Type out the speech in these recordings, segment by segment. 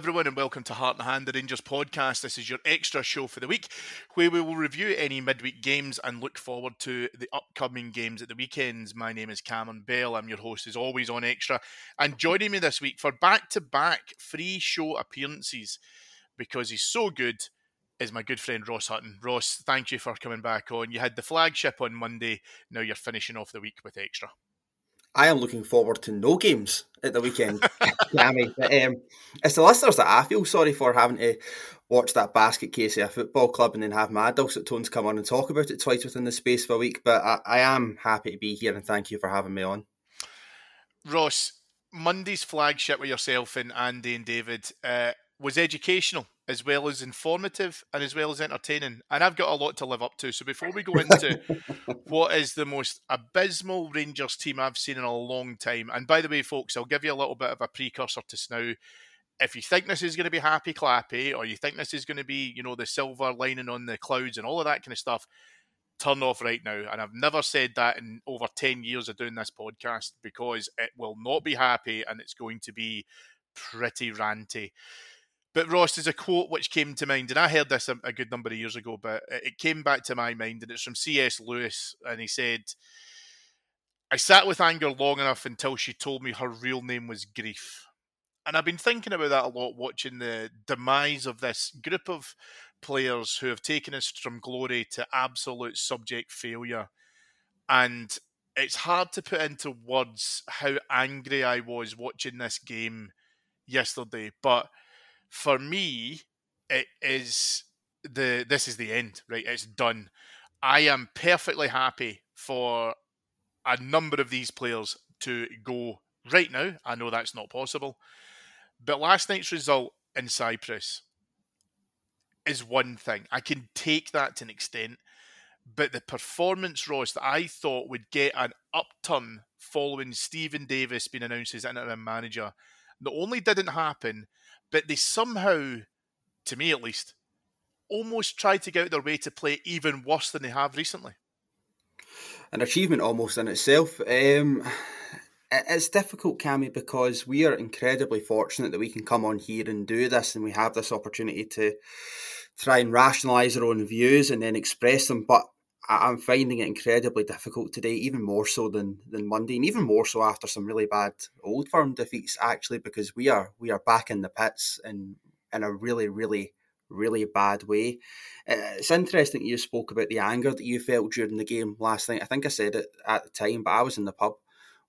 Everyone, and welcome to Heart and Hand, the Rangers podcast. This is your extra show for the week, where we will review any midweek games and look forward to the upcoming games at the weekends. My name is Cameron Bell. I'm your host, as always, on Extra. And joining me this week for back to back free show appearances, because he's so good, is my good friend Ross Hutton. Ross, thank you for coming back on. You had the flagship on Monday, now you're finishing off the week with Extra. I am looking forward to no games at the weekend. But, um, it's the listeners that I feel sorry for having to watch that basket case of a football club and then have my dulcet tones come on and talk about it twice within the space of a week. But I, I am happy to be here and thank you for having me on. Ross, Monday's flagship with yourself and Andy and David uh, was educational as well as informative and as well as entertaining. And I've got a lot to live up to. So before we go into what is the most abysmal Rangers team I've seen in a long time, and by the way, folks, I'll give you a little bit of a precursor to Snow. If you think this is going to be happy clappy, or you think this is going to be, you know, the silver lining on the clouds and all of that kind of stuff, turn off right now. And I've never said that in over 10 years of doing this podcast because it will not be happy and it's going to be pretty ranty. But Ross, there's a quote which came to mind, and I heard this a, a good number of years ago, but it came back to my mind, and it's from C.S. Lewis, and he said, "I sat with anger long enough until she told me her real name was grief." And I've been thinking about that a lot, watching the demise of this group of players who have taken us from glory to absolute subject failure, and it's hard to put into words how angry I was watching this game yesterday, but for me, it is the this is the end, right? It's done. I am perfectly happy for a number of these players to go right now. I know that's not possible. But last night's result in Cyprus is one thing. I can take that to an extent. But the performance, Ross, that I thought would get an upturn following Steven Davis being announced as interim manager, not only didn't happen, but they somehow, to me at least, almost tried to get out their way to play even worse than they have recently. An achievement almost in itself. Um, it's difficult, Cammy, because we are incredibly fortunate that we can come on here and do this, and we have this opportunity to try and rationalise our own views and then express them. But I'm finding it incredibly difficult today, even more so than than Monday, and even more so after some really bad old firm defeats. Actually, because we are we are back in the pits in in a really really really bad way. Uh, it's interesting you spoke about the anger that you felt during the game last night. I think I said it at the time, but I was in the pub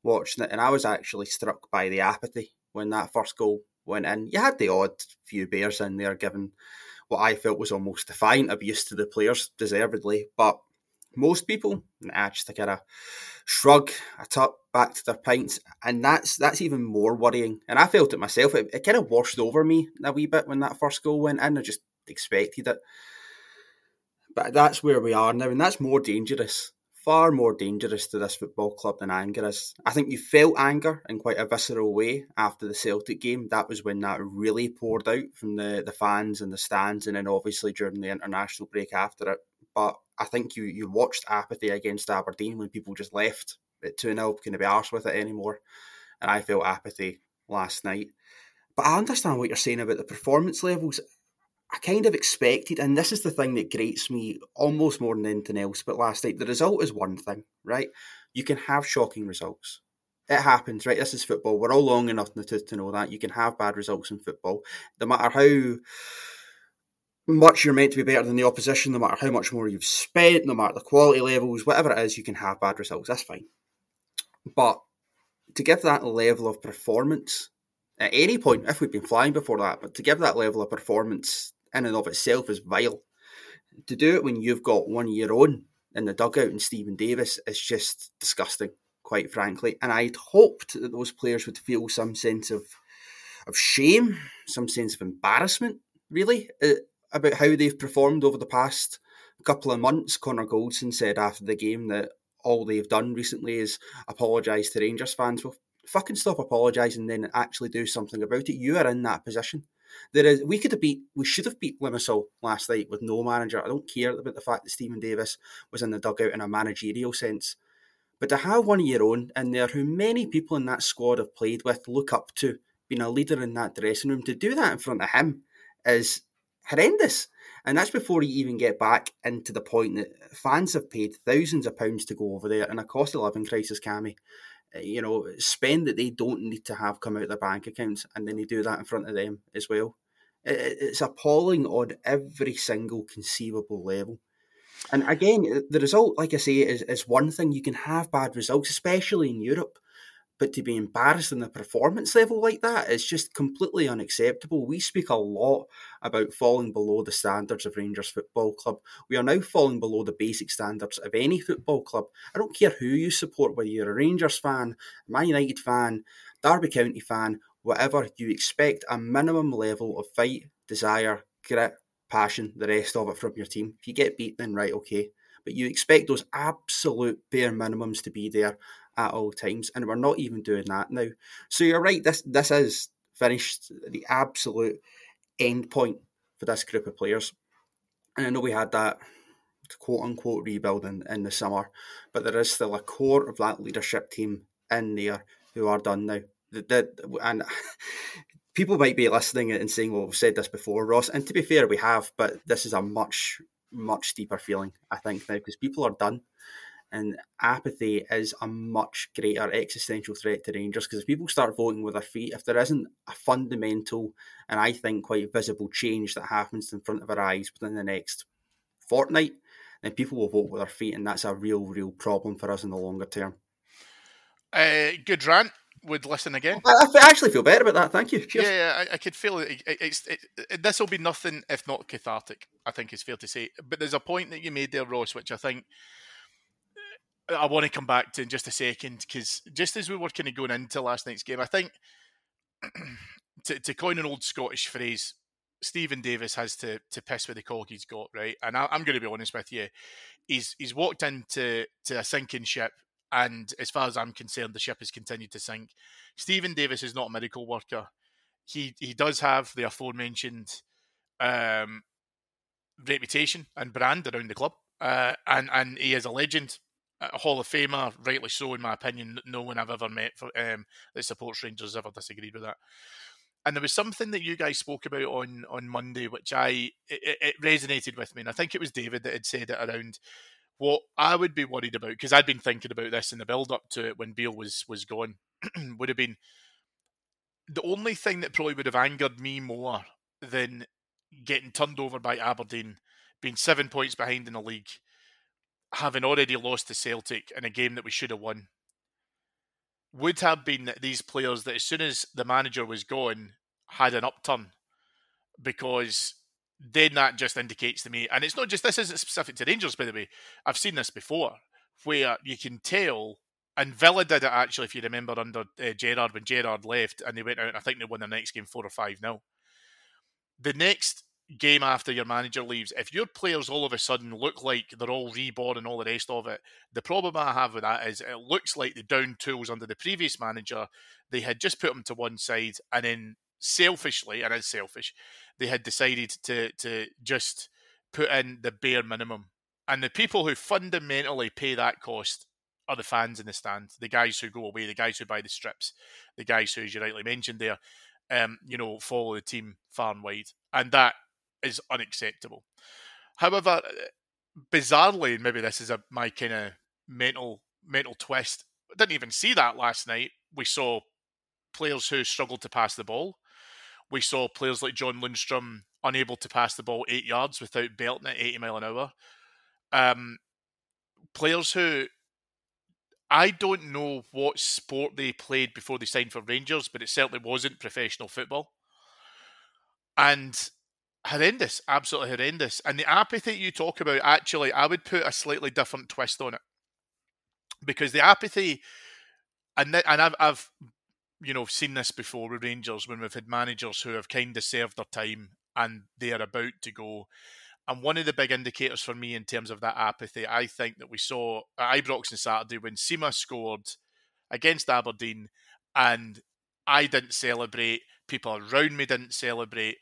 watching it, and I was actually struck by the apathy when that first goal went in. You had the odd few bears in there, given what I felt was almost defiant abuse to the players, deservedly, but most people, I just to kind of shrug, a tut, back to their pints, and that's that's even more worrying. And I felt it myself. It, it kind of washed over me a wee bit when that first goal went in. I just expected it, but that's where we are now, and that's more dangerous, far more dangerous to this football club than anger is. I think you felt anger in quite a visceral way after the Celtic game. That was when that really poured out from the the fans and the stands, and then obviously during the international break after it. But I think you you watched apathy against Aberdeen when people just left at 2 0, couldn't be arsed with it anymore. And I felt apathy last night. But I understand what you're saying about the performance levels. I kind of expected, and this is the thing that grates me almost more than anything else. But last night, the result is one thing, right? You can have shocking results. It happens, right? This is football. We're all long enough to, to know that. You can have bad results in football. No matter how much you're meant to be better than the opposition, no matter how much more you've spent, no matter the quality levels, whatever it is, you can have bad results. That's fine. But to give that level of performance at any point, if we've been flying before that, but to give that level of performance in and of itself is vile. To do it when you've got one year on in the dugout and Steven Davis is just disgusting, quite frankly. And I'd hoped that those players would feel some sense of of shame, some sense of embarrassment, really, uh, about how they've performed over the past couple of months. Connor Goldson said after the game that all they've done recently is apologise to Rangers fans. Well, fucking stop apologising then actually do something about it. You are in that position. There is we could have beat we should have beat Limassol last night with no manager. I don't care about the fact that Steven Davis was in the dugout in a managerial sense. But to have one of your own in there who many people in that squad have played with, look up to, being a leader in that dressing room, to do that in front of him is horrendous. And that's before you even get back into the point that fans have paid thousands of pounds to go over there in a cost of living crisis, Cammy. Uh, you know, spend that they don't need to have come out of their bank accounts, and then they do that in front of them as well. It's appalling on every single conceivable level. And again, the result, like I say, is, is one thing. You can have bad results, especially in Europe. But to be embarrassed in the performance level like that is just completely unacceptable. We speak a lot about falling below the standards of Rangers Football Club. We are now falling below the basic standards of any football club. I don't care who you support, whether you're a Rangers fan, Man United fan, Derby County fan, whatever, you expect a minimum level of fight, desire, grit, passion, the rest of it from your team. If you get beat, then right, okay. But you expect those absolute bare minimums to be there at all times, and we're not even doing that now. So you're right. This this is finished the absolute end point for this group of players. And I know we had that quote unquote rebuilding in the summer, but there is still a core of that leadership team in there who are done now. The, the, and people might be listening and saying, "Well, we've said this before, Ross." And to be fair, we have, but this is a much, much deeper feeling, I think, now because people are done and apathy is a much greater existential threat to Rangers because if people start voting with their feet, if there isn't a fundamental and I think quite visible change that happens in front of our eyes within the next fortnight, then people will vote with their feet, and that's a real, real problem for us in the longer term. Uh, good rant. Would listen again. I, I, actually feel better about that. Thank you. Cheers. Yeah, yeah I, I, could feel it. it, it, it this will be nothing if not cathartic. I think it's fair to say. But there's a point that you made there, Ross, which I think I want to come back to in just a second because just as we were kind of going into last night's game, I think to, to coin an old Scottish phrase, Steven Davis has to to piss with the cog he's got, right? And I, am going to be honest with you, he's he's walked into to a sinking ship, and as far as I'm concerned, the ship has continued to sink. Steven Davis is not a miracle worker. He he does have the aforementioned um, reputation and brand around the club, uh, and and he is a legend a Hall of Famer, rightly so, in my opinion. No one I've ever met for, um, that supports Rangers ever disagreed with that. And there was something that you guys spoke about on on Monday, which I it, it resonated with me, and I think it was David that had said it around what I would be worried about because I'd been thinking about this in the build up to it when Beale was was gone. would have been the only thing that probably would have angered me more than getting turned over by Aberdeen, being seven points behind in the league, having already lost to Celtic in a game that we should have won, would have been these players that as soon as the manager was gone had an upturn because then that just indicates to me, and it's not just this isn't specific to Rangers, by the way. I've seen this before, where you can tell and Villa did it actually, if you remember, under uh, Gerrard when Gerrard left, and they went out. I think they won their next game four or five nil. The next game after your manager leaves, if your players all of a sudden look like they're all reborn and all the rest of it, the problem I have with that is it looks like the down tools under the previous manager. They had just put them to one side, and then selfishly, and it's selfish, they had decided to to just put in the bare minimum. And the people who fundamentally pay that cost are the fans in the stand, the guys who go away, the guys who buy the strips, the guys who, as you rightly mentioned there, um, you know, follow the team far and wide. And that is unacceptable. However, bizarrely, and maybe this is a my kind of mental mental twist. I didn't even see that last night. We saw players who struggled to pass the ball. We saw players like John Lundstram unable to pass the ball eight yards without belting at 80 mile an hour. Um, players who I don't know what sport they played before they signed for Rangers, but it certainly wasn't professional football. And horrendous, absolutely horrendous. And the apathy you talk about, actually, I would put a slightly different twist on it because the apathy, and and I've I've you know seen this before with Rangers when we've had managers who have kind of served their time and they are about to go. And one of the big indicators for me in terms of that apathy, I think that we saw at Ibrox on Saturday when Sima scored against Aberdeen and I didn't celebrate, people around me didn't celebrate.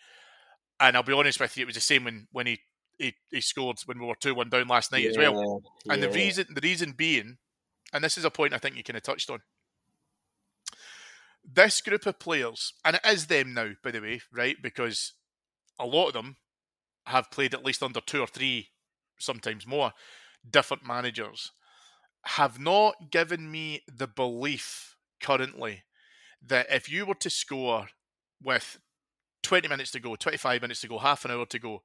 And I'll be honest with you, it was the same when, when he, he, he scored when we were 2 1 down last night yeah, as well. And yeah. the reason the reason being, and this is a point I think you kind of touched on. This group of players, and it is them now, by the way, right? Because a lot of them have played at least under two or three, sometimes more, different managers, have not given me the belief currently that if you were to score with 20 minutes to go, 25 minutes to go, half an hour to go,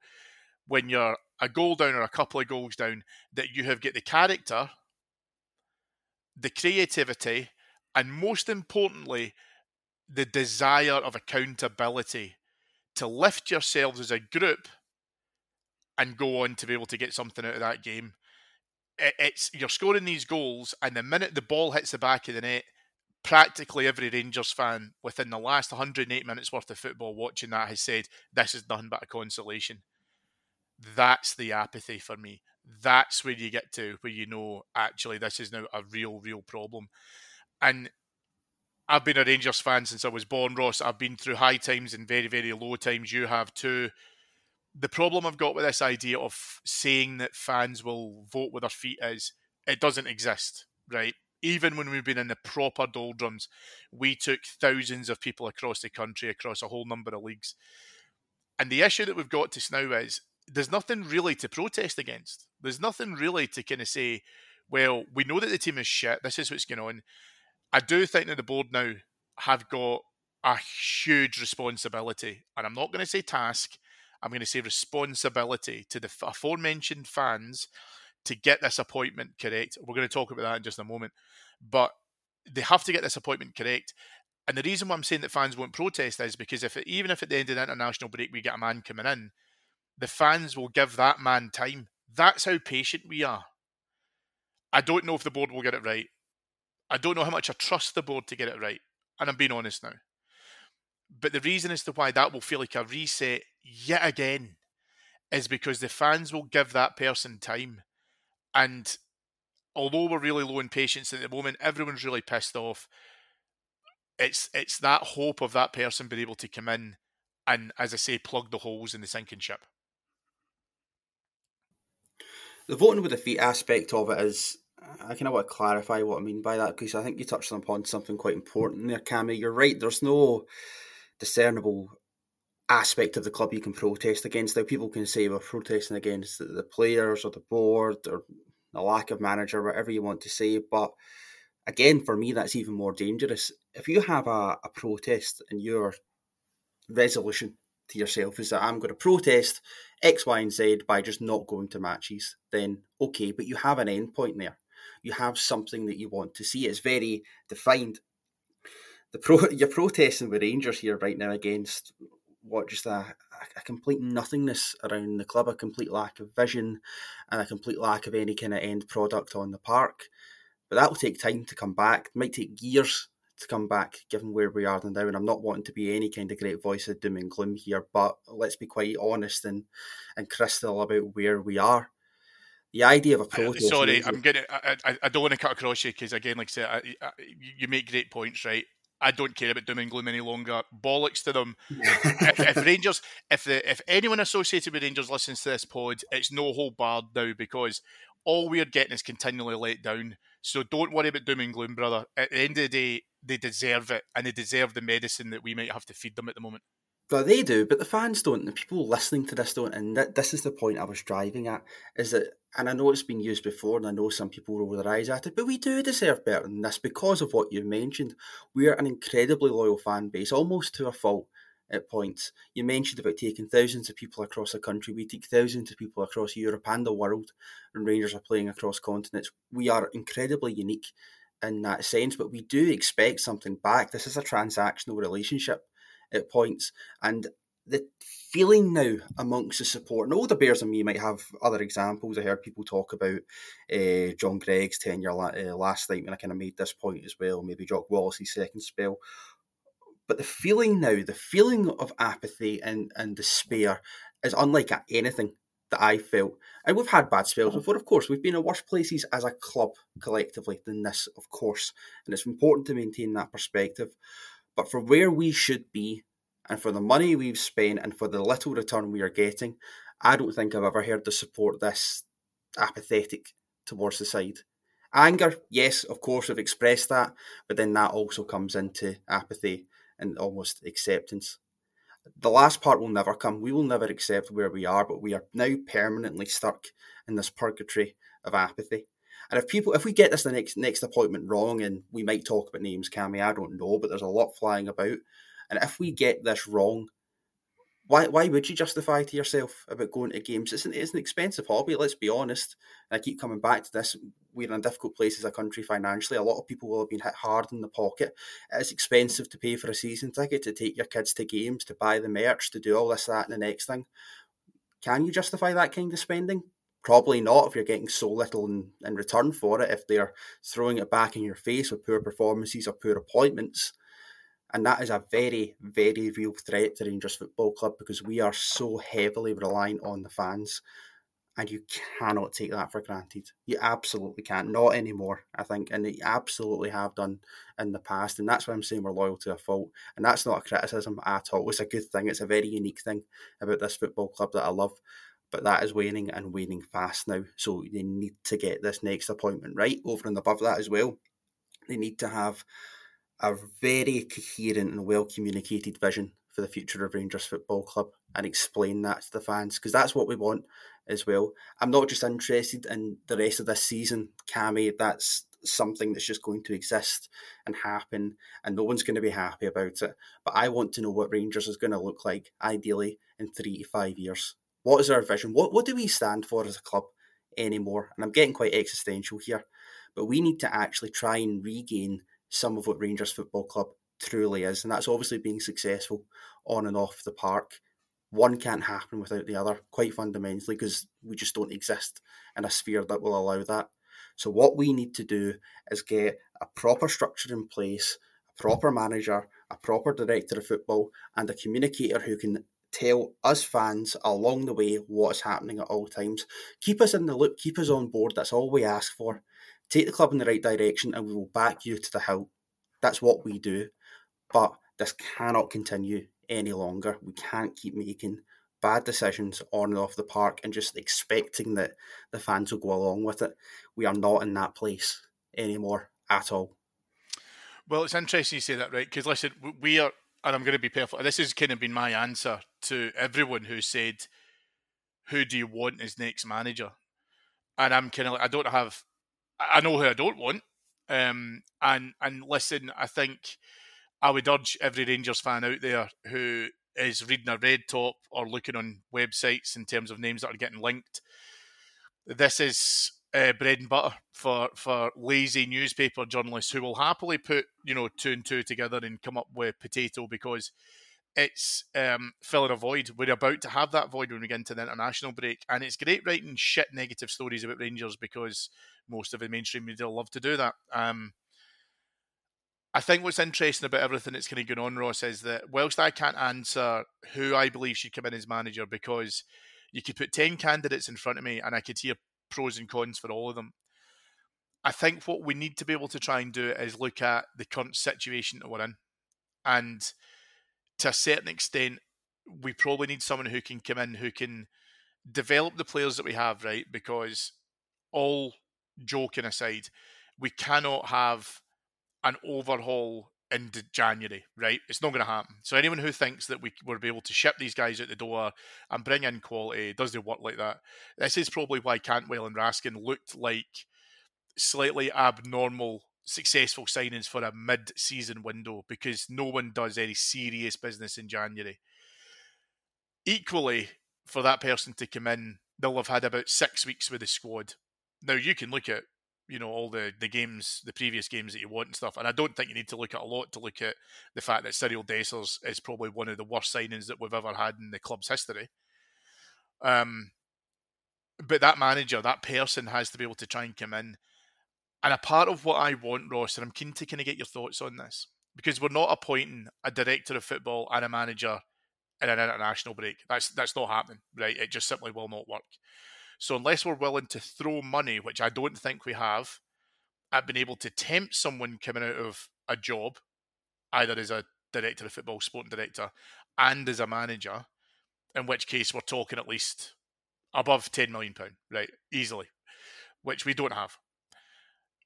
when you're a goal down or a couple of goals down, that you have got the character, the creativity, and most importantly, the desire of accountability to lift yourselves as a group and go on to be able to get something out of that game. It's you're scoring these goals, and the minute the ball hits the back of the net, practically every Rangers fan within the last 108 minutes worth of football watching that has said this is nothing but a consolation. That's the apathy for me. That's where you get to where you know actually this is now a real, real problem. And I've been a Rangers fan since I was born, Ross. I've been through high times and very, very low times. You have too. The problem I've got with this idea of saying that fans will vote with their feet is it doesn't exist, right? Even when we've been in the proper doldrums, we took thousands of people across the country, across a whole number of leagues. And the issue that we've got to now is there's nothing really to protest against. There's nothing really to kind of say, well, we know that the team is shit. This is what's going on. I do think that the board now have got a huge responsibility, and I'm not going to say task. I'm going to say responsibility to the aforementioned fans to get this appointment correct. We're going to talk about that in just a moment, but they have to get this appointment correct. And the reason why I'm saying that fans won't protest is because if it, even if at the end of the international break we get a man coming in, the fans will give that man time. That's how patient we are. I don't know if the board will get it right. I don't know how much I trust the board to get it right. And I'm being honest now. But the reason as to why that will feel like a reset yet again is because the fans will give that person time. And although we're really low in patience at the moment, everyone's really pissed off. It's it's that hope of that person being able to come in and, as I say, plug the holes in the sinking ship. The voting with the feet aspect of it is I kind of want to clarify what I mean by that because I think you touched upon something quite important there, Cammy. You're right. There's no discernible aspect of the club you can protest against. Now, people can say we're protesting against the players or the board or the lack of manager, whatever you want to say. But again, for me, that's even more dangerous. If you have a, a protest and your resolution to yourself is that I'm going to protest X, Y, and Z by just not going to matches, then okay, but you have an end point there you have something that you want to see. It's very defined. The pro, you're protesting with Rangers here right now against what just a, a complete nothingness around the club, a complete lack of vision, and a complete lack of any kind of end product on the park. But that will take time to come back. It might take years to come back, given where we are now. And I'm not wanting to be any kind of great voice of doom and gloom here, but let's be quite honest and and crystal about where we are. The idea of a process. Sorry, I'm gonna. I, I, I, don't want to cut across you because again, like I said, I, you make great points, right? I don't care about doom and gloom any longer. Bollocks to them. if, if, Rangers, if the if anyone associated with Rangers listens to this pod, it's no hold barred now because all we're getting is continually let down. So don't worry about doom and gloom, brother. At the end of the day, they deserve it, and they deserve the medicine that we might have to feed them at the moment. But they do, but the fans don't. The people listening to this don't. And th- this is the point I was driving at: is that, and I know it's been used before, and I know some people roll their eyes at it, but we do deserve better than this because of what you've mentioned. We are an incredibly loyal fan base, almost to a fault at points. You mentioned about taking thousands of people across the country. We take thousands of people across Europe and the world, and Rangers are playing across continents. We are incredibly unique in that sense, but we do expect something back. This is a transactional relationship at points, and the feeling now amongst the support, and all the Bears and me might have other examples. I heard people talk about uh, John Greig's tenure uh, last night when I kind of made this point as well, maybe Jock Wallace's second spell. But the feeling now, the feeling of apathy and, and despair is unlike anything that I felt. And we've had bad spells before, of course. We've been in worse places as a club collectively than this, of course. And it's important to maintain that perspective. But for where we should be, and for the money we've spent, and for the little return we are getting, I don't think I've ever heard the support this apathetic towards the side. Anger, yes, of course, I've expressed that, but then that also comes into apathy and almost acceptance the last part will never come. We will never accept where we are, but we are now permanently stuck in this purgatory of apathy. And if people, if we get this the next next appointment wrong, and we might talk about names, Cammy, I don't know, but there's a lot flying about. And if we get this wrong, why why would you justify to yourself about going to games? It's an, it's an expensive hobby, let's be honest. And I keep coming back to this. We're in a difficult place as a country financially. A lot of people will have been hit hard in the pocket. It's expensive to pay for a season ticket, to take your kids to games, to buy the merch, to do all this, that, and the next thing. Can you justify that kind of spending? Probably not if you're getting so little in, in return for it, if they're throwing it back in your face with poor performances or poor appointments. And that is a very, very real threat to Rangers Football Club because we are so heavily reliant on the fans. And you cannot take that for granted. You absolutely can't. Not anymore, I think. And you absolutely have done in the past. And that's why I'm saying we're loyal to a fault. And that's not a criticism at all. It's a good thing. It's a very unique thing about this football club that I love. But that is waning and waning fast now. So they need to get this next appointment right. Over and above that as well, they need to have a very coherent and well communicated vision for the future of Rangers Football Club and explain that to the fans because that's what we want as well. I'm not just interested in the rest of this season, Cammy. That's something that's just going to exist and happen, and no one's going to be happy about it. But I want to know what Rangers is going to look like, ideally, in three to five years. What is our vision? What what do we stand for as a club anymore? And I'm getting quite existential here, but we need to actually try and regain some of what Rangers Football Club truly is, and that's obviously being successful on and off the park. One can't happen without the other, quite fundamentally, because we just don't exist in a sphere that will allow that. So, what we need to do is get a proper structure in place, a proper manager, a proper director of football, and a communicator who can tell us fans along the way what is happening at all times. Keep us in the loop, keep us on board. That's all we ask for. Take the club in the right direction and we will back you to the hilt. That's what we do. But this cannot continue any longer. We can't keep making bad decisions on and off the park and just expecting that the fans will go along with it. We are not in that place anymore at all. Well, it's interesting you say that, right? Because listen, we are, and I'm going to be perfect. This has kind of been my answer to everyone who said, "Who do you want as next manager?" And I'm kind of like, I don't have I know who I don't want. Um, and and listen, I think I would urge every Rangers fan out there who is reading a red top or looking on websites in terms of names that are getting linked. This is uh, bread and butter for for lazy newspaper journalists who will happily put you know two and two together and come up with potato because it's um, filling a void. We're about to have that void when we get into the international break, and it's great writing shit negative stories about Rangers because most of the mainstream media love to do that. Um, I think what's interesting about everything that's kind of going on, Ross, is that whilst I can't answer who I believe should come in as manager because you could put 10 candidates in front of me and I could hear pros and cons for all of them. I think what we need to be able to try and do is look at the current situation that we're in. And to a certain extent, we probably need someone who can come in who can develop the players that we have, right? Because all joking aside, we cannot have an overhaul in January, right? It's not going to happen. So anyone who thinks that we will be able to ship these guys out the door and bring in quality does they work like that? This is probably why Cantwell and Raskin looked like slightly abnormal successful signings for a mid-season window because no one does any serious business in January. Equally, for that person to come in, they'll have had about six weeks with the squad. Now you can look at you know all the the games, the previous games that you want and stuff. And I don't think you need to look at a lot to look at the fact that Cyriel Dessers is probably one of the worst signings that we've ever had in the club's history. Um, but that manager, that person, has to be able to try and come in. And a part of what I want, Ross, and I'm keen to kind of get your thoughts on this, because we're not appointing a director of football and a manager in an international break. That's that's not happening, right? It just simply will not work. So unless we're willing to throw money, which I don't think we have, at being able to tempt someone coming out of a job, either as a director of football, sporting director, and as a manager, in which case we're talking at least above ten million pound, right? Easily, which we don't have.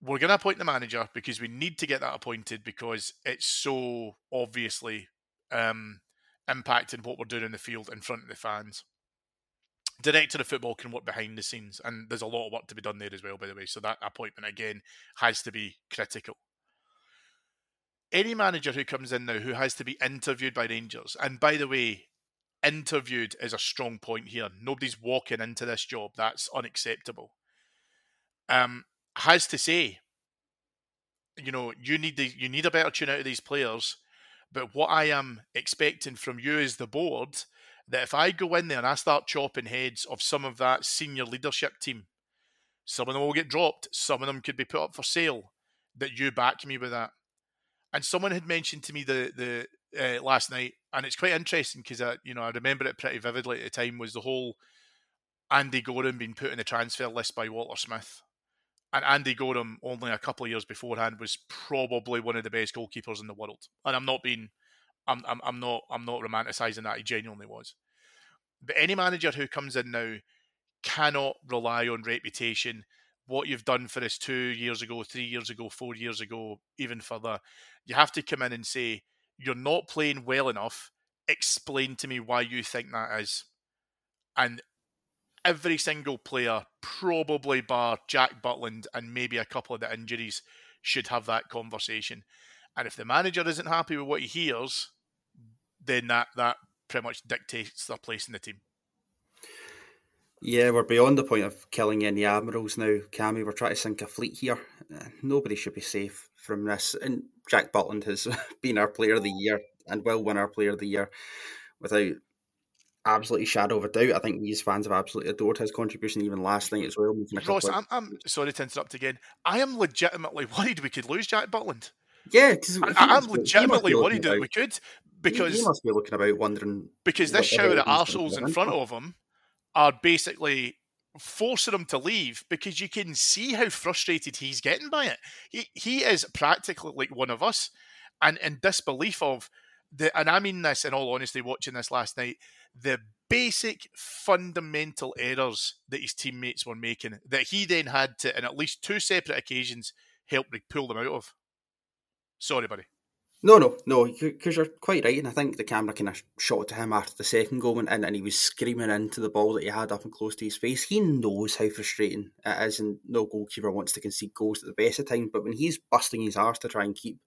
We're going to appoint the manager because we need to get that appointed because it's so obviously um, impacting what we're doing in the field in front of the fans director of football can work behind the scenes, and there's a lot of work to be done there as well, by the way. So that appointment again has to be critical. Any manager who comes in now who has to be interviewed by Rangers, and by the way, interviewed is a strong point here. Nobody's walking into this job. That's unacceptable. Um, has to say, you know, you need the you need a better tune out of these players. But what I am expecting from you as the board that if I go in there and I start chopping heads of some of that senior leadership team, some of them will get dropped, some of them could be put up for sale. That you back me with that. And someone had mentioned to me the the uh, last night, and it's quite interesting because I you know I remember it pretty vividly at the time was the whole Andy Goram being put in the transfer list by Walter Smith. And Andy Goram, only a couple of years beforehand, was probably one of the best goalkeepers in the world. And I'm not being I'm, I'm, I'm not I'm not romanticizing that. He genuinely was. But any manager who comes in now cannot rely on reputation. What you've done for us two years ago, three years ago, four years ago, even further, you have to come in and say you're not playing well enough. Explain to me why you think that is. And every single player, probably bar Jack Butland and maybe a couple of the injuries, should have that conversation. And if the manager isn't happy with what he hears, then that that pretty much dictates their place in the team. Yeah, we're beyond the point of killing any admirals now, Cammy. We're trying to sink a fleet here. Uh, nobody should be safe from this. And Jack Butland has been our player of the year and will win our player of the year without absolutely shadow of a doubt. I think these fans have absolutely adored his contribution even last night as well. Ross, I'm, I'm sorry to interrupt again. I am legitimately worried we could lose Jack Butland. Yeah, because I'm legitimately worried that we could because he must be looking about wondering because this show that arseholes in front of him are basically forcing him to leave because you can see how frustrated he's getting by it. He he is practically like one of us, and in disbelief of the and I mean this in all honesty, watching this last night, the basic fundamental errors that his teammates were making that he then had to, in at least two separate occasions, help pull them out of. Sorry, buddy. No, no, no, because you're quite right, and I think the camera kind of shot to him after the second goal went in, and he was screaming into the ball that he had up and close to his face. He knows how frustrating it is, and no goalkeeper wants to concede goals at the best of times. But when he's busting his arse to try and keep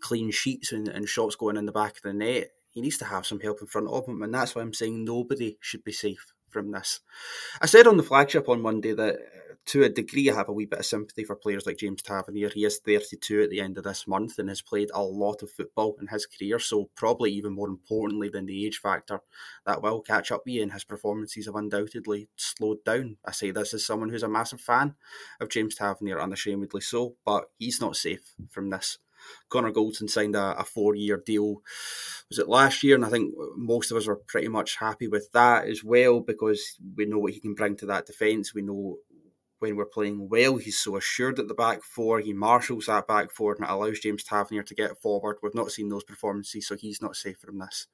clean sheets and, and shots going in the back of the net, he needs to have some help in front of him, and that's why I'm saying nobody should be safe from this. I said on the flagship on Monday that uh, to a degree, I have a wee bit of sympathy for players like James Tavernier. He is 32 at the end of this month and has played a lot of football in his career. So, probably even more importantly than the age factor, that will catch up with you, and his performances have undoubtedly slowed down. I say this as someone who's a massive fan of James Tavernier, unashamedly so, but he's not safe from this. Connor Goldson signed a, a four year deal. Was it last year? And I think most of us were pretty much happy with that as well because we know what he can bring to that defence. We know when we're playing well, he's so assured at the back four. He marshals that back four and it allows James Tavernier to get forward. We've not seen those performances, so he's not safe from this.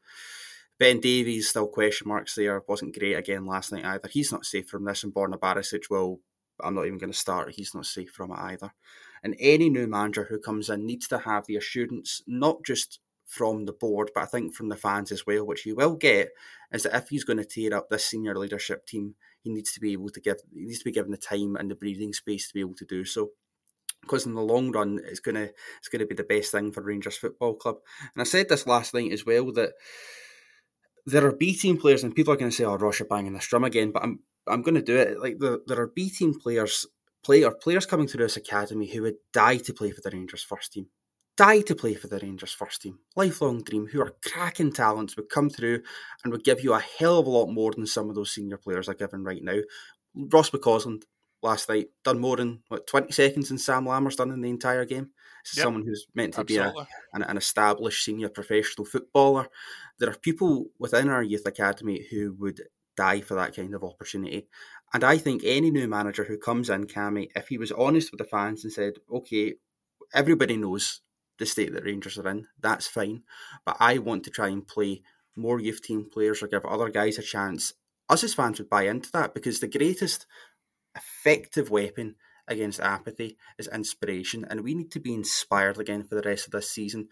Ben Davies, still question marks there. Wasn't great again last night either. He's not safe from this. And Borna Barisic, well, I'm not even going to start. He's not safe from it either. And any new manager who comes in needs to have the assurance, not just from the board, but I think from the fans as well, which he will get, is that if he's going to tear up this senior leadership team, he needs to be able to give, he needs to be given the time and the breathing space to be able to do so. Because in the long run, it's gonna it's gonna be the best thing for Rangers Football Club. And I said this last night as well that there are B team players, and people are going to say, "Oh, you're banging the drum again," but I'm I'm going to do it. Like there, there are B team players player players coming through this academy who would die to play for the Rangers first team. Die to play for the Rangers first team. Lifelong dream, who are cracking talents, would come through and would give you a hell of a lot more than some of those senior players are given right now. Ross McCausland last night done more than what twenty seconds than Sam Lammers done in the entire game. Yep. Someone who's meant to Absolutely. be a, an, an established senior professional footballer. There are people within our youth academy who would die for that kind of opportunity. And I think any new manager who comes in, Cammy, if he was honest with the fans and said, okay, everybody knows the state that Rangers are in, that's fine. But I want to try and play more youth team players or give other guys a chance. Us as fans would buy into that because the greatest effective weapon against apathy is inspiration, and we need to be inspired again for the rest of this season.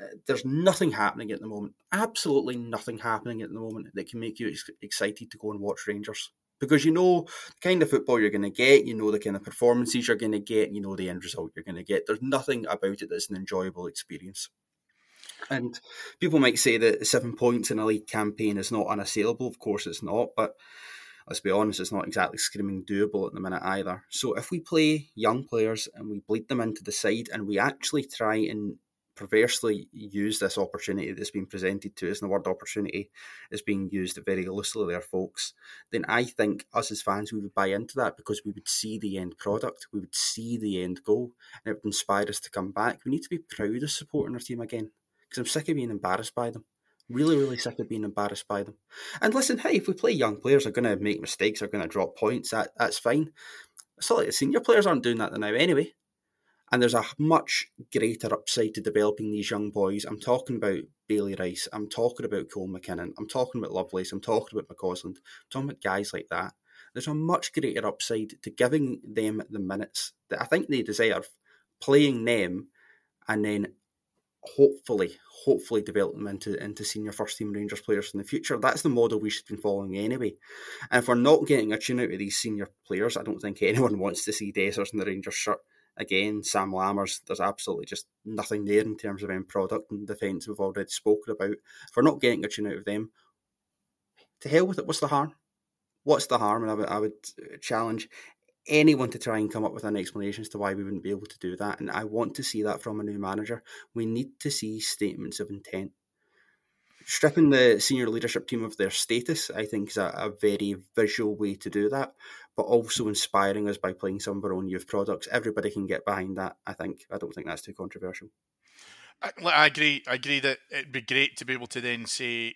Uh, there's nothing happening at the moment, absolutely nothing happening at the moment that can make you ex- excited to go and watch Rangers because you know the kind of football you're going to get, you know the kind of performances you're going to get, you know the end result you're going to get. There's nothing about it that's an enjoyable experience. And people might say that seven points in a league campaign is not unassailable. Of course, it's not, but let's be honest, it's not exactly screaming doable at the minute either. So if we play young players and we bleed them into the side and we actually try and perversely use this opportunity that's been presented to us, and the word opportunity is being used very loosely there, folks, then I think us as fans, we would buy into that because we would see the end product, we would see the end goal, and it would inspire us to come back. We need to be proud of supporting our team again because I'm sick of being embarrassed by them. Really, really sick of being embarrassed by them. And listen, hey, if we play young players, are going to make mistakes, are going to drop points, that, that's fine. It's not like the senior players aren't doing that now anyway. And there's a much greater upside to developing these young boys. I'm talking about Bailey Rice. I'm talking about Cole McKinnon. I'm talking about Lovelace. I'm talking about McCausland. I'm talking about guys like that. There's a much greater upside to giving them the minutes that I think they deserve, playing them, and then hopefully, hopefully develop them into, into senior first team Rangers players in the future. That's the model we should be following anyway. And if we're not getting a tune out of these senior players, I don't think anyone wants to see Dessers in the Rangers shirt again, Sam Lammers, there's absolutely just nothing there in terms of end product and defence we've already spoken about. If we're not getting a tune out of them, to hell with it. What's the harm? What's the harm? And I would, I would uh, challenge anyone to try and come up with an explanation as to why we wouldn't be able to do that. And I want to see that from a new manager. We need to see statements of intent stripping the senior leadership team of their status, I think, is a, a, very visual way to do that, but also inspiring us by playing some of our own youth products. Everybody can get behind that. I think. I don't think that's too controversial. I, I agree. I agree that it'd be great to be able to then say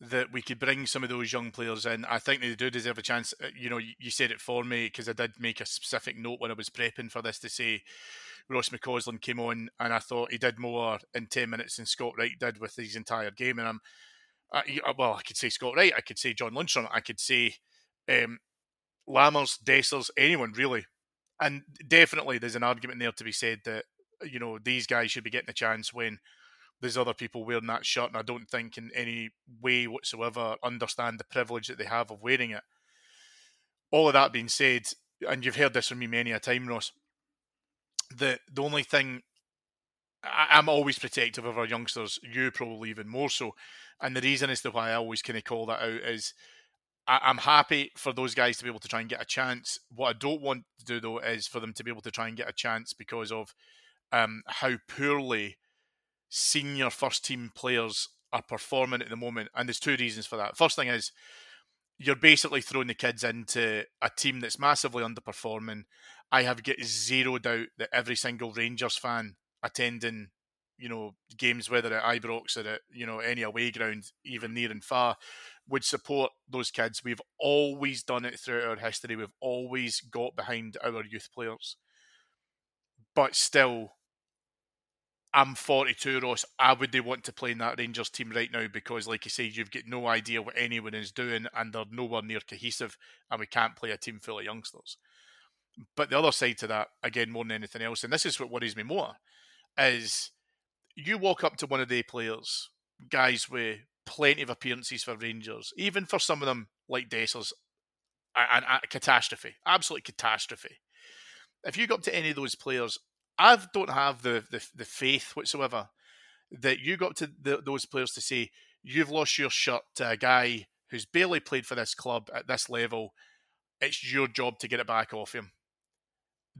that we could bring some of those young players in. I think they do deserve a chance. Uh, you know, you said it for me because I did make a specific note when I was prepping for this to say Ross McCausland came on, and I thought he did more in ten minutes than Scott Wright did with his entire game. And I'm, I, well, I could say Scott Wright, I could say John Lundstram, I could say um, Lammers, Dessers, anyone really. And definitely, there's an argument there to be said that you know these guys should be getting a chance when there's other people wearing that shirt, and I don't think in any way whatsoever understand the privilege that they have of wearing it. All of that being said, and you've heard this from me many a time, Ross the the only thing I, am always protective of our youngsters. You probably even more so, and the reason as to why I always kind of call that out is I, I'm happy for those guys to be able to try and get a chance. What I don't want to do though is for them to be able to try and get a chance because of um, how poorly senior first team players are performing at the moment. And there's two reasons for that. First thing is you're basically throwing the kids into a team that's massively underperforming. I have get zero doubt that every single Rangers fan attending, you know, games whether at Ibrox or at you know any away ground, even near and far, would support those kids. We've always done it throughout our history. We've always got behind our youth players, but still, I'm 42, Ross. I would they want to play in that Rangers team right now because, like you say, you've got no idea what anyone is doing and they're nowhere near cohesive, and we can't play a team full of youngsters. But the other side to that, again, more than anything else, and this is what worries me more, is you walk up to one of the players, guys with plenty of appearances for Rangers, even for some of them like Dessers, a, a, catastrophe, absolute catastrophe. If you go up to any of those players I don't have the, the, the faith whatsoever that you got to the, those players to say you've lost your shirt to a guy who's barely played for this club at this level. It's your job to get it back off him.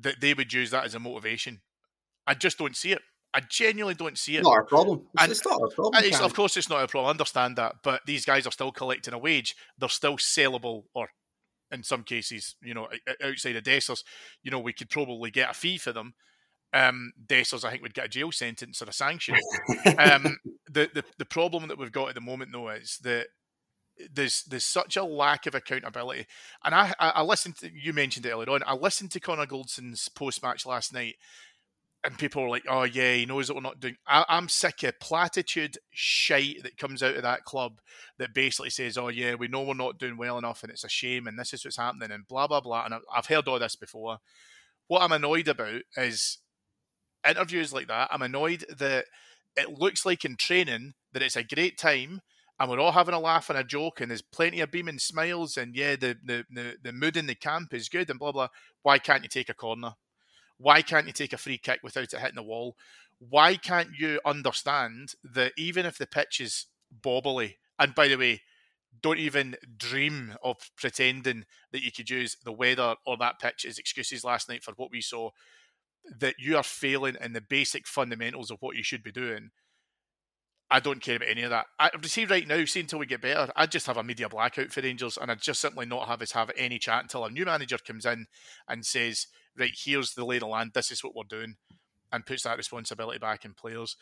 That they would use that as a motivation. I just don't see it. I genuinely don't see it. Not a problem. It's, and, it's not a problem. It's, of course, it's not a problem. I understand that, but these guys are still collecting a wage. They're still sellable, or in some cases, you know, outside of Dessers, you know, we could probably get a fee for them um, Dessers, I think, would get a jail sentence or a sanction. um, the, the the problem that we've got at the moment, though, is that there's there's such a lack of accountability. And I I, listened to you mentioned it earlier on. I listened to Connor Goldson's post match last night, and people were like, "Oh yeah, he knows that we're not doing." I, am sick of platitude shite that comes out of that club that basically says, "Oh yeah, we know we're not doing well enough, and it's a shame, and this is what's happening," and blah blah blah. And I've heard all this before. What I'm annoyed about is interviews like that, I'm annoyed that it looks like in training that it's a great time and we're all having a laugh and a joke and there's plenty of beaming smiles and yeah, the, the, the, the mood in the camp is good and blah, blah. Why can't you take a corner? Why can't you take a free kick without it hitting the wall? Why can't you understand that even if the pitch is bobbly, and by the way, don't even dream of pretending that you could use the weather or that pitch as excuses last night for what we saw that you are failing in the basic fundamentals of what you should be doing, I don't care about any of that. I see right now, see until we get better, I'd just have a media blackout for Rangers and I'd just simply not have us have any chat until a new manager comes in and says, right, here's the lay of the land, this is what we're doing, and puts that responsibility back in players.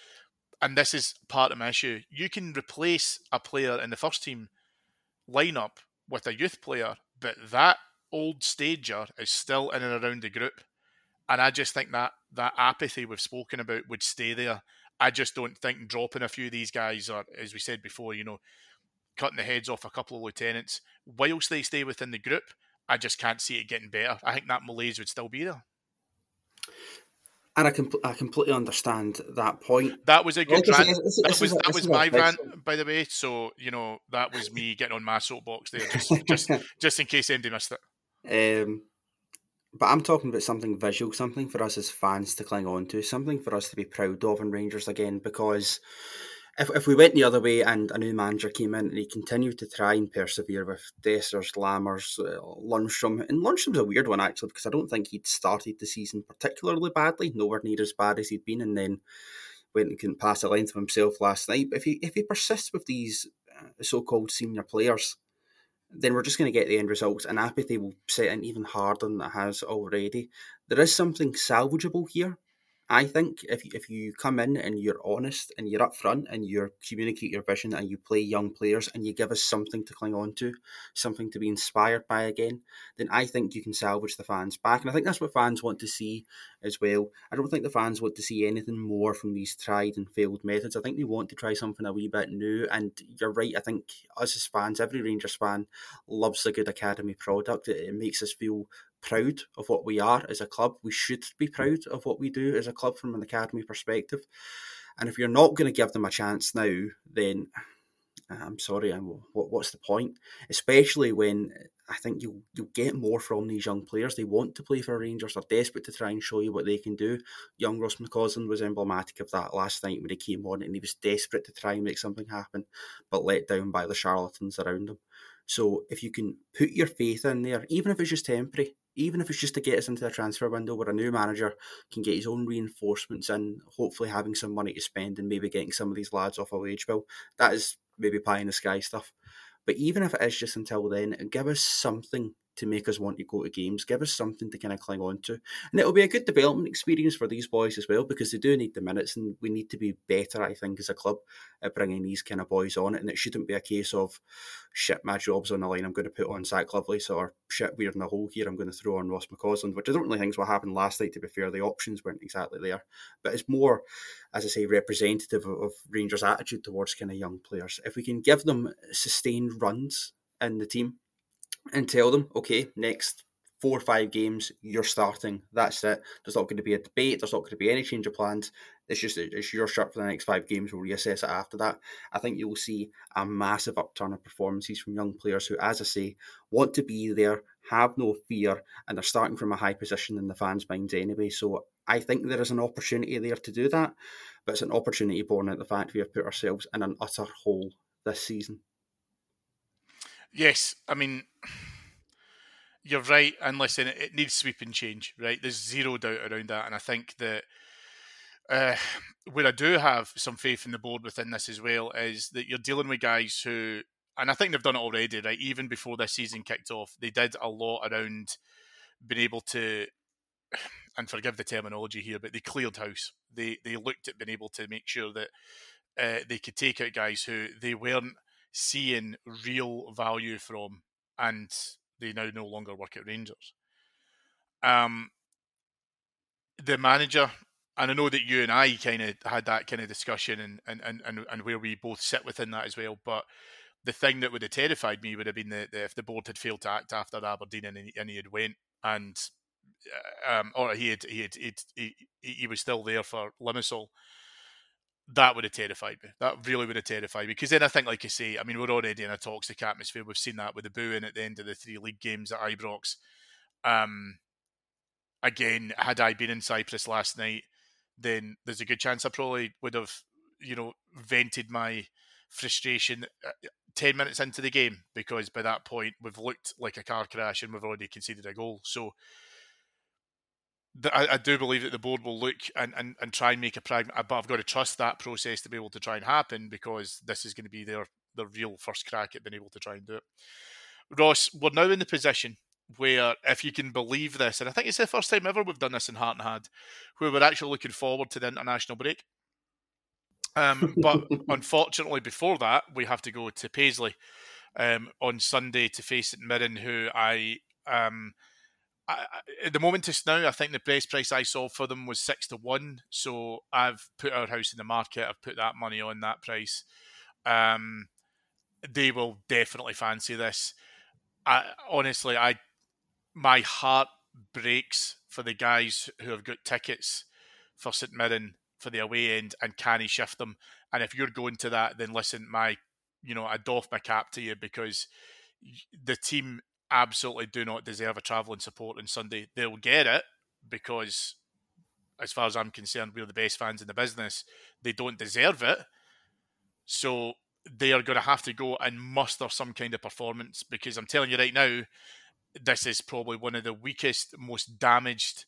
And this is part of my issue. You can replace a player in the first team lineup with a youth player, but that old stager is still in and around the group and I just think that that apathy we've spoken about would stay there. I just don't think dropping a few of these guys, or as we said before, you know, cutting the heads off a couple of lieutenants, whilst they stay within the group, I just can't see it getting better. I think that malaise would still be there. And I, com- I completely understand that point. That was a good rant. that was, that was my rant, by the way. So, you know, that was me getting on my soapbox there, just just, just in case anybody missed it. Um, but I'm talking about something visual, something for us as fans to cling on to, something for us to be proud of in Rangers again. Because if, if we went the other way and a new manager came in and he continued to try and persevere with Dessers, Lammers, uh, Lundstram, and Lundstram's a weird one actually because I don't think he'd started the season particularly badly, nowhere near as bad as he'd been, and then went and couldn't pass the length of himself last night. But if he if he persists with these uh, so-called senior players then we're just going to get the end results, and apathy will set in even harder than it has already. There is something salvageable here. I think if if you come in and you're honest and you're upfront and you communicate your vision and you play young players and you give us something to cling on to, something to be inspired by again, then I think you can salvage the fans back. And I think that's what fans want to see as well. I don't think the fans want to see anything more from these tried and failed methods. I think they want to try something a wee bit new. And you're right. I think us as fans, every Rangers fan loves a good academy product. It, it makes us feel proud of what we are as a club. We should be hmm. proud of what we do as a club from an academy perspective. And if you're not going to give them a chance now, then ah, I'm sorry, I'm, what, what's the point? Especially when I think you'll you'll get more from these young players. They want to play for Rangers. They're desperate to try and show you what they can do. Young Ross McCausland was emblematic of that last night when he came on and he was desperate to try and make something happen, but let down by the charlatans around him. So if you can put your faith in there, even if it's just temporary, even if it's just to get us into the transfer window where a new manager can get his own reinforcements and hopefully having some money to spend and maybe getting some of these lads off a wage bill, that is maybe pie in the sky stuff. But even if it is just until then, give us something to make us want to go to games, give us something to kind of cling on to. And it'll be a good development experience for these boys as well because they do need the minutes and we need to be better, I think, as a club at bringing these kind of boys on. And it shouldn't be a case of, shit, my job's on the line, I'm going to put on Zach Lovelace or shit, we're in the hole here, I'm going to throw on Ross McCausland, which I don't really think is what happened last night, to be fair. The options weren't exactly there. But it's more, as I say, representative of Rangers' attitude towards kind of young players. If we can give them sustained runs in the team, and tell them, okay, next four or five games, you're starting. That's it. There's not going to be a debate. There's not going to be any change of plans. It's just it's your shirt for the next five games. We'll reassess it after that. I think you'll see a massive upturn of performances from young players who, as I say, want to be there, have no fear, and they're starting from a high position in the fans' minds anyway. So I think there is an opportunity there to do that, but it's an opportunity born out of the fact we have put ourselves in an utter hole this season. Yes, I mean you're right, and listen, it needs sweeping change, right? There's zero doubt around that, and I think that uh, where I do have some faith in the board within this as well is that you're dealing with guys who, and I think they've done it already, right? Even before this season kicked off, they did a lot around being able to, and forgive the terminology here, but they cleared house. They they looked at being able to make sure that uh, they could take out guys who they weren't seeing real value from, and they now no longer work at Rangers. Um, the manager, and I know that you and I kind of had that kind of discussion, and, and and and and where we both sit within that as well. But the thing that would have terrified me would have been that if the board had failed to act after Aberdeen and he, and he had went and uh, um, or he had he had he, he was still there for Limassol that would have terrified me. That really would have terrified me. Because then I think, like you say, I mean, we're already in a toxic atmosphere. We've seen that with the booing at the end of the three league games at Ibrox. Um, again, had I been in Cyprus last night, then there's a good chance I probably would have, you know, vented my frustration uh, 10 minutes into the game because by that point we've looked like a car crash and we've already conceded a goal. So I, I, do believe that the board will look and, and, and try and make a pragmatic, but I've got to trust that process to be able to try and happen because this is going to be their, their real first crack at being able to try and do it. Ross, we're now in the position where, if you can believe this, and I think it's the first time ever we've done this in Heart and Hand, where we're actually looking forward to the international break. Um, but unfortunately, before that, we have to go to Paisley um, on Sunday to face St Mirren, who I um, I, at the moment just now, I think the best price I saw for them was six to one. So I've put our house in the market. I've put that money on that price. Um, they will definitely fancy this. I honestly, I my heart breaks for the guys who have got tickets for St Mirren for the away end and can he shift them. And if you're going to that, then listen, my you know I doff my cap to you because the team absolutely do not deserve a travelling support on Sunday. They'll get it because, as far as I'm concerned, we're the best fans in the business. They don't deserve it. So they are going to have to go and muster some kind of performance because I'm telling you right now, this is probably one of the weakest, most damaged,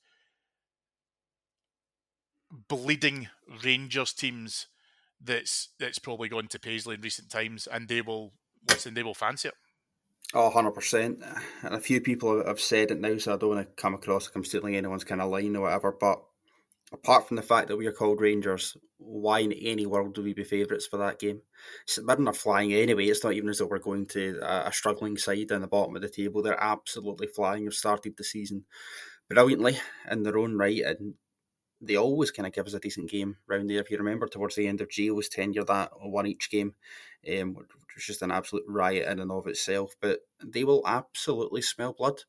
bleeding Rangers teams that's that's probably gone to Paisley in recent times, and they will listen. They will fancy it. Oh, 100%. And a few people have said it now, so I don't want to come across like I'm stealing anyone's kind of line or whatever. But apart from the fact that we are called Rangers, why in any world do we be favourites for that game? St Mirren are flying anyway. It's not even as though we're going to a struggling side down the bottom of the table. They're absolutely flying. They've started the season brilliantly in their own right. And they always kind of give us a decent game round there. If you remember, towards the end of Gio's tenure, that won each game, um, which was just an absolute riot in and of itself. But they will absolutely smell blood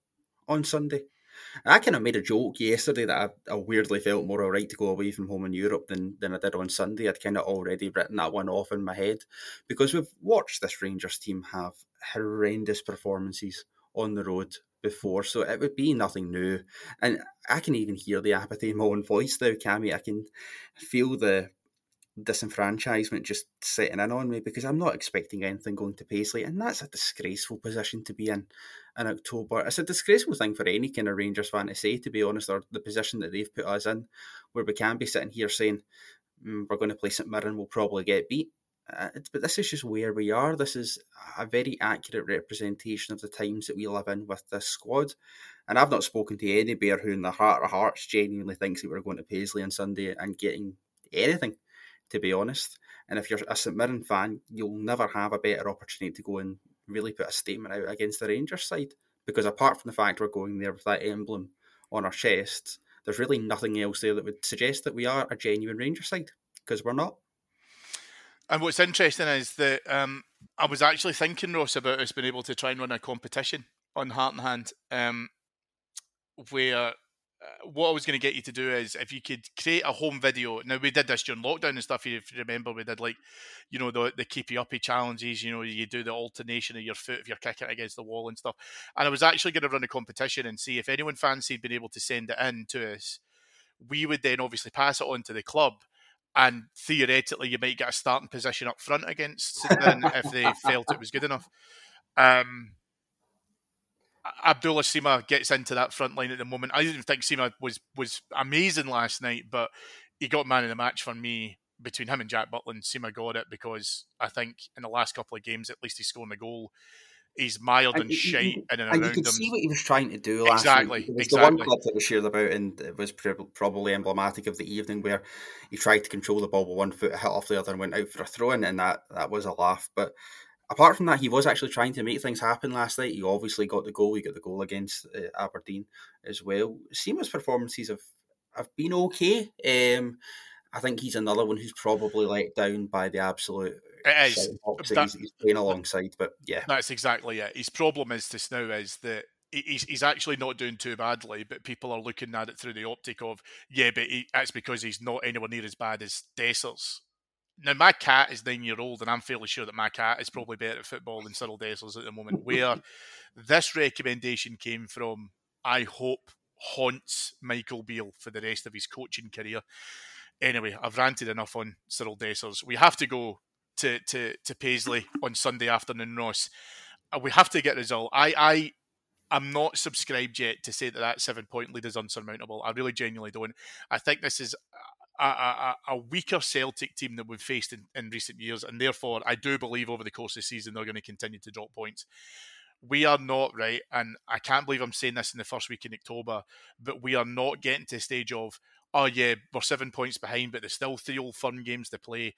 on Sunday. I kind of made a joke yesterday that I, I weirdly felt more alright to go away from home in Europe than, than I did on Sunday. I'd kind of already written that one off in my head because we've watched this Rangers team have horrendous performances on the road before, so it would be nothing new. And I can even hear the apathy in my own voice now, Cammy. I can feel the disenfranchisement just setting in on me because I'm not expecting anything going to Paisley, and that's a disgraceful position to be in in October. It's a disgraceful thing for any kind of Rangers fan to say, to be honest, or the position that they've put us in, where we can be sitting here saying mm, we're going to play St Mirren, we'll probably get beat. Uh, but this is just where we are. This is a very accurate representation of the times that we live in with this squad. And I've not spoken to any bear who, in their heart of hearts, genuinely thinks that we're going to Paisley on Sunday and getting anything, to be honest. And if you're a St Mirren fan, you'll never have a better opportunity to go and really put a statement out against the Rangers side. Because apart from the fact we're going there with that emblem on our chests, there's really nothing else there that would suggest that we are a genuine Rangers side, because we're not. And what's interesting is that um, I was actually thinking, Ross, about us being able to try and run a competition on Heart and Hand, um, where uh, what I was going to get you to do is if you could create a home video. Now we did this during lockdown and stuff. If you remember, we did like, you know, the the keepy uppy challenges. You know, you do the alternation of your foot if you're kicking against the wall and stuff. And I was actually going to run a competition and see if anyone fancied being able to send it in to us. We would then obviously pass it on to the club and theoretically you might get a starting position up front against St if they felt it was good enough. Um, Abdullah Sima gets into that front line at the moment. I didn't think Sima was was amazing last night, but he got man of the match for me between him and Jack Butland. Sima got it because I think in the last couple of games, at least he's scoring a goal he's mild and, and shite and, and around you could him. see what he was trying to do last exactly, week. It was exactly. the one clip that was shared about, and it was probably emblematic of the evening where he tried to control the ball with one foot, hit off the other, and went out for a throw in, and that that was a laugh. But apart from that, he was actually trying to make things happen last night. He obviously got the goal. He got the goal against uh, Aberdeen as well. Sima's performances have have been okay. Um, I think he's another one who's probably let down by the absolute it is. That, he's, he's, playing alongside, but yeah, that's exactly it. His problem is this now is that he's he's actually not doing too badly, but people are looking at it through the optic of yeah, but he, that's because he's not anywhere near as bad as Dessers. Now my cat is nine year old, and I'm fairly sure that my cat is probably better at football than Cyril Dessers at the moment. Where this recommendation came from, I hope haunts Michael Beale for the rest of his coaching career. Anyway, I've ranted enough on Cyril Dessers. We have to go to to to Paisley on Sunday afternoon, Ross. Uh, we have to get a result. I I I'm not subscribed yet to say that that seven point lead is unsurmountable. I really genuinely don't. I think this is a, a, a weaker Celtic team that we've faced in, in recent years, and therefore I do believe over the course of the season they're going to continue to drop points. We are not right, and I can't believe I'm saying this in the first week in October, but we are not getting to a stage of oh yeah, we're seven points behind, but there's still three old firm games to play.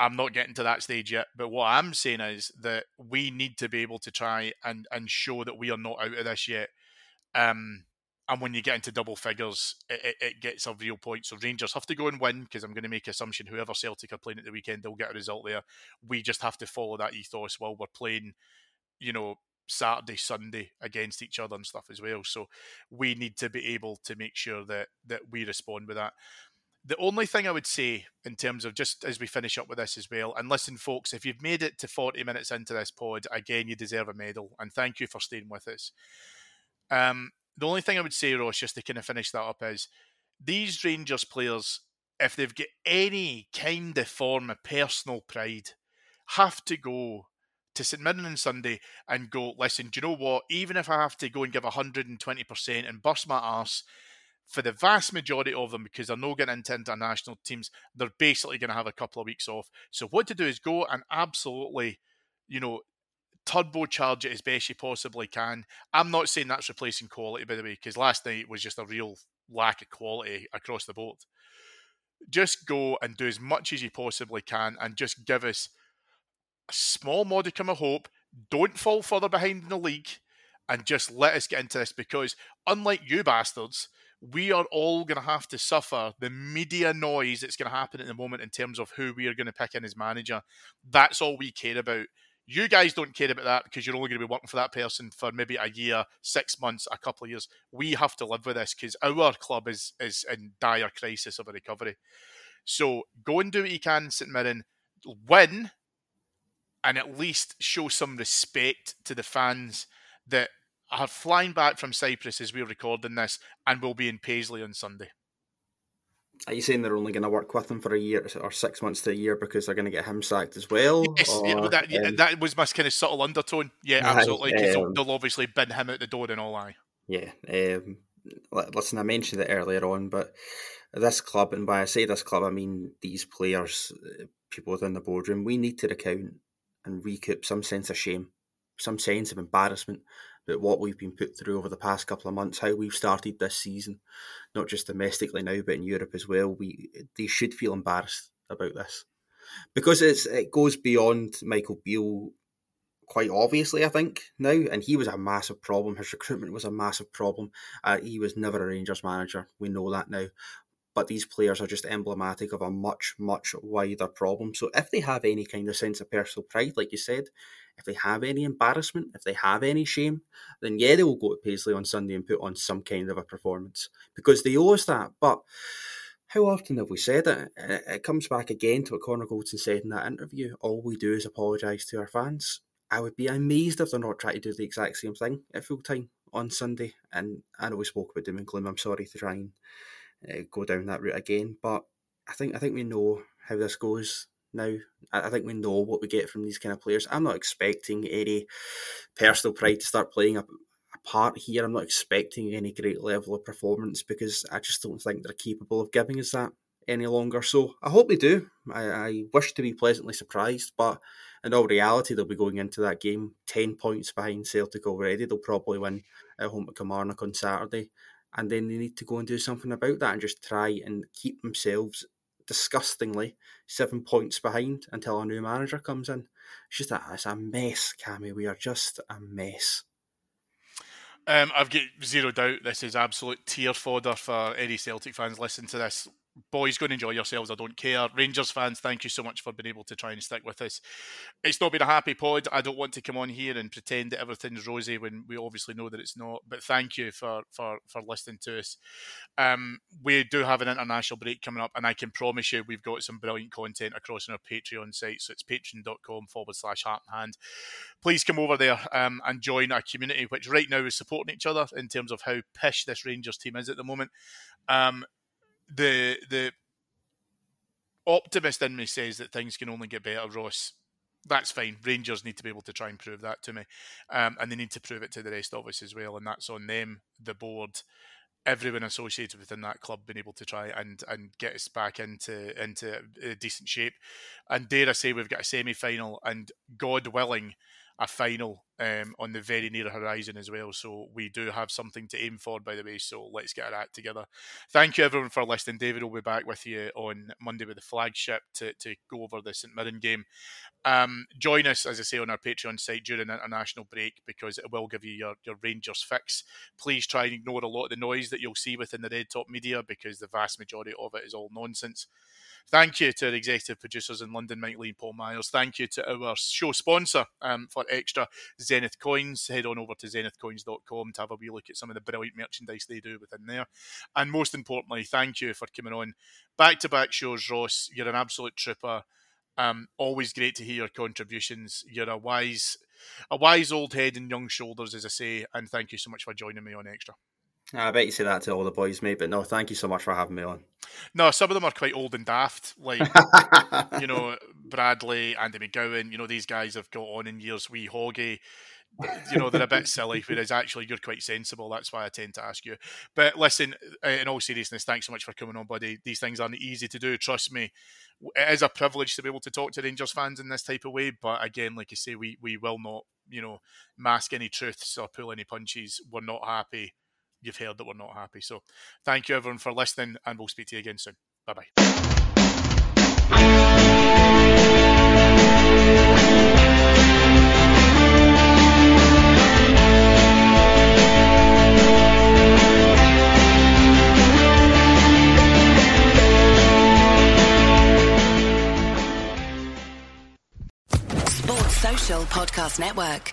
I'm not getting to that stage yet. But what I'm saying is that we need to be able to try and and show that we are not out of this yet. Um, and when you get into double figures, it, it, it, gets a real point. So Rangers have to go and win because I'm going to make assumption whoever Celtic are playing at the weekend, they'll get a result there. We just have to follow that ethos while we're playing, you know, Saturday, Sunday against each other and stuff as well. So we need to be able to make sure that that we respond with that. The only thing I would say in terms of just as we finish up with this as well, and listen, folks, if you've made it to 40 minutes into this pod, again, you deserve a medal, and thank you for staying with us. Um, the only thing I would say, Ross, just to kind of finish that up, is these Rangers players, if they've got any kind of form of personal pride, have to go to St Mirren on Sunday and go, listen, do you know what? Even if I have to go and give 120% and bust my arse, for the vast majority of them, because they're not getting into international teams, they're basically going to have a couple of weeks off. So what to do is go and absolutely, you know, turbocharge it as best you possibly can. I'm not saying that's replacing quality, by the way, because last night was just a real lack of quality across the board. Just go and do as much as you possibly can and just give us a small modicum of hope. Don't fall further behind in the league and just let us get into this because, unlike you bastards, we are all going to have to suffer the media noise that's going to happen at the moment in terms of who we are going to pick in as manager. That's all we care about. You guys don't care about that because you're only going to be working for that person for maybe a year, six months, a couple of years. We have to live with this because our club is is in dire crisis of a recovery. So go and do what you can, St Mirren, win, and at least show some respect to the fans that are flying back from Cyprus as we're recording this and will be in Paisley on Sunday. Are you saying they're only going to work with him for a year or six months to a year because they're going to get him sacked as well? Yes, or, yeah, that, yeah, um, that was my kind of subtle undertone. Yeah, absolutely. um, they'll obviously bin him out the door and all. Aye. Yeah. Um, listen, I mentioned it earlier on, but this club, and by I say this club, I mean these players, uh, people within the boardroom, we need to recount and recoup some sense of shame, some sense of embarrassment about what we've been put through over the past couple of months, how we've started this season, not just domestically now, but in Europe as well. We they should feel embarrassed about this because it's it goes beyond Michael Beale quite obviously, I think, now. And he was a massive problem. His recruitment was a massive problem. Uh, he was never a Rangers manager. We know that now. But these players are just emblematic of a much, much wider problem. So if they have any kind of sense of personal pride, like you said, if they have any embarrassment, if they have any shame, then yeah, they will go to Paisley on Sunday and put on some kind of a performance because they owe us that. But how often have we said it? It comes back again to what Connor Goldson said in that interview. All we do is apologise to our fans. I would be amazed if they're not trying to do the exact same thing at full time on Sunday. And I know we spoke about doom and gloom. I'm sorry to try and uh, go down that route again, but I think I think we know how this goes now. I, I think we know what we get from these kind of players. I'm not expecting any personal pride to start playing a, a part here. I'm not expecting any great level of performance because I just don't think they're capable of giving us that any longer. So I hope they do. I, I wish to be pleasantly surprised, but in all reality, they'll be going into that game 10 points behind Celtic already. They'll probably win at home at Kilmarnock on Saturday. And then they need to go and do something about that and just try and keep themselves disgustingly seven points behind until a new manager comes in. It's just a, it's a mess, Cammy. We are just a mess. Um, I've got zero doubt this is absolute tear fodder for any Celtic fans listening to this. Boys, go and enjoy yourselves. I don't care. Rangers fans, thank you so much for being able to try and stick with us. It's not been a happy pod. I don't want to come on here and pretend that everything's rosy when we obviously know that it's not. But thank you for for for listening to us. Um, we do have an international break coming up, and I can promise you we've got some brilliant content across on our Patreon site. So it's patreon.com forward slash heart and hand. Please come over there um, and join our community, which right now is supporting each other in terms of how pish this Rangers team is at the moment. Um, the the optimist in me says that things can only get better, Ross. That's fine. Rangers need to be able to try and prove that to me, um, and they need to prove it to the rest of us as well. And that's on them, the board, everyone associated within that club, being able to try and and get us back into into uh, decent shape. And dare I say, we've got a semi final, and God willing, a final um, on the very near horizon as well. So we do have something to aim for, by the way. So let's get our act together. Thank you, everyone, for listening. David will be back with you on Monday with the flagship to, to go over the St Mirren game. Um, join us, as I say, on our Patreon site during the international break because it will give you your, your Rangers fix. Please try and ignore a lot of the noise that you'll see within the Red Top media because the vast majority of it is all nonsense. Thank you to our executive producers in London, Mike Lee and Paul Myers. Thank you to our show sponsor um, for extra Zenith Coins. Head on over to zenithcoins.com to have a wee look at some of the brilliant merchandise they do within there. And most importantly, thank you for coming on back to back shows, Ross. You're an absolute trooper. Um, always great to hear your contributions. You're a wise, a wise old head and young shoulders, as I say. And thank you so much for joining me on Extra. I bet you say that to all the boys, mate. But no, thank you so much for having me on. No, some of them are quite old and daft, like you know Bradley, Andy McGowan. You know these guys have got on in years. Wee Hoggy, you know they're a bit silly. Whereas actually you're quite sensible. That's why I tend to ask you. But listen, in all seriousness, thanks so much for coming on, buddy. These things aren't easy to do. Trust me, it is a privilege to be able to talk to Rangers fans in this type of way. But again, like you say, we we will not you know mask any truths or pull any punches. We're not happy you've heard that we're not happy. So thank you everyone for listening, and we'll speak to you again soon. Bye bye. Sports Social Podcast Network.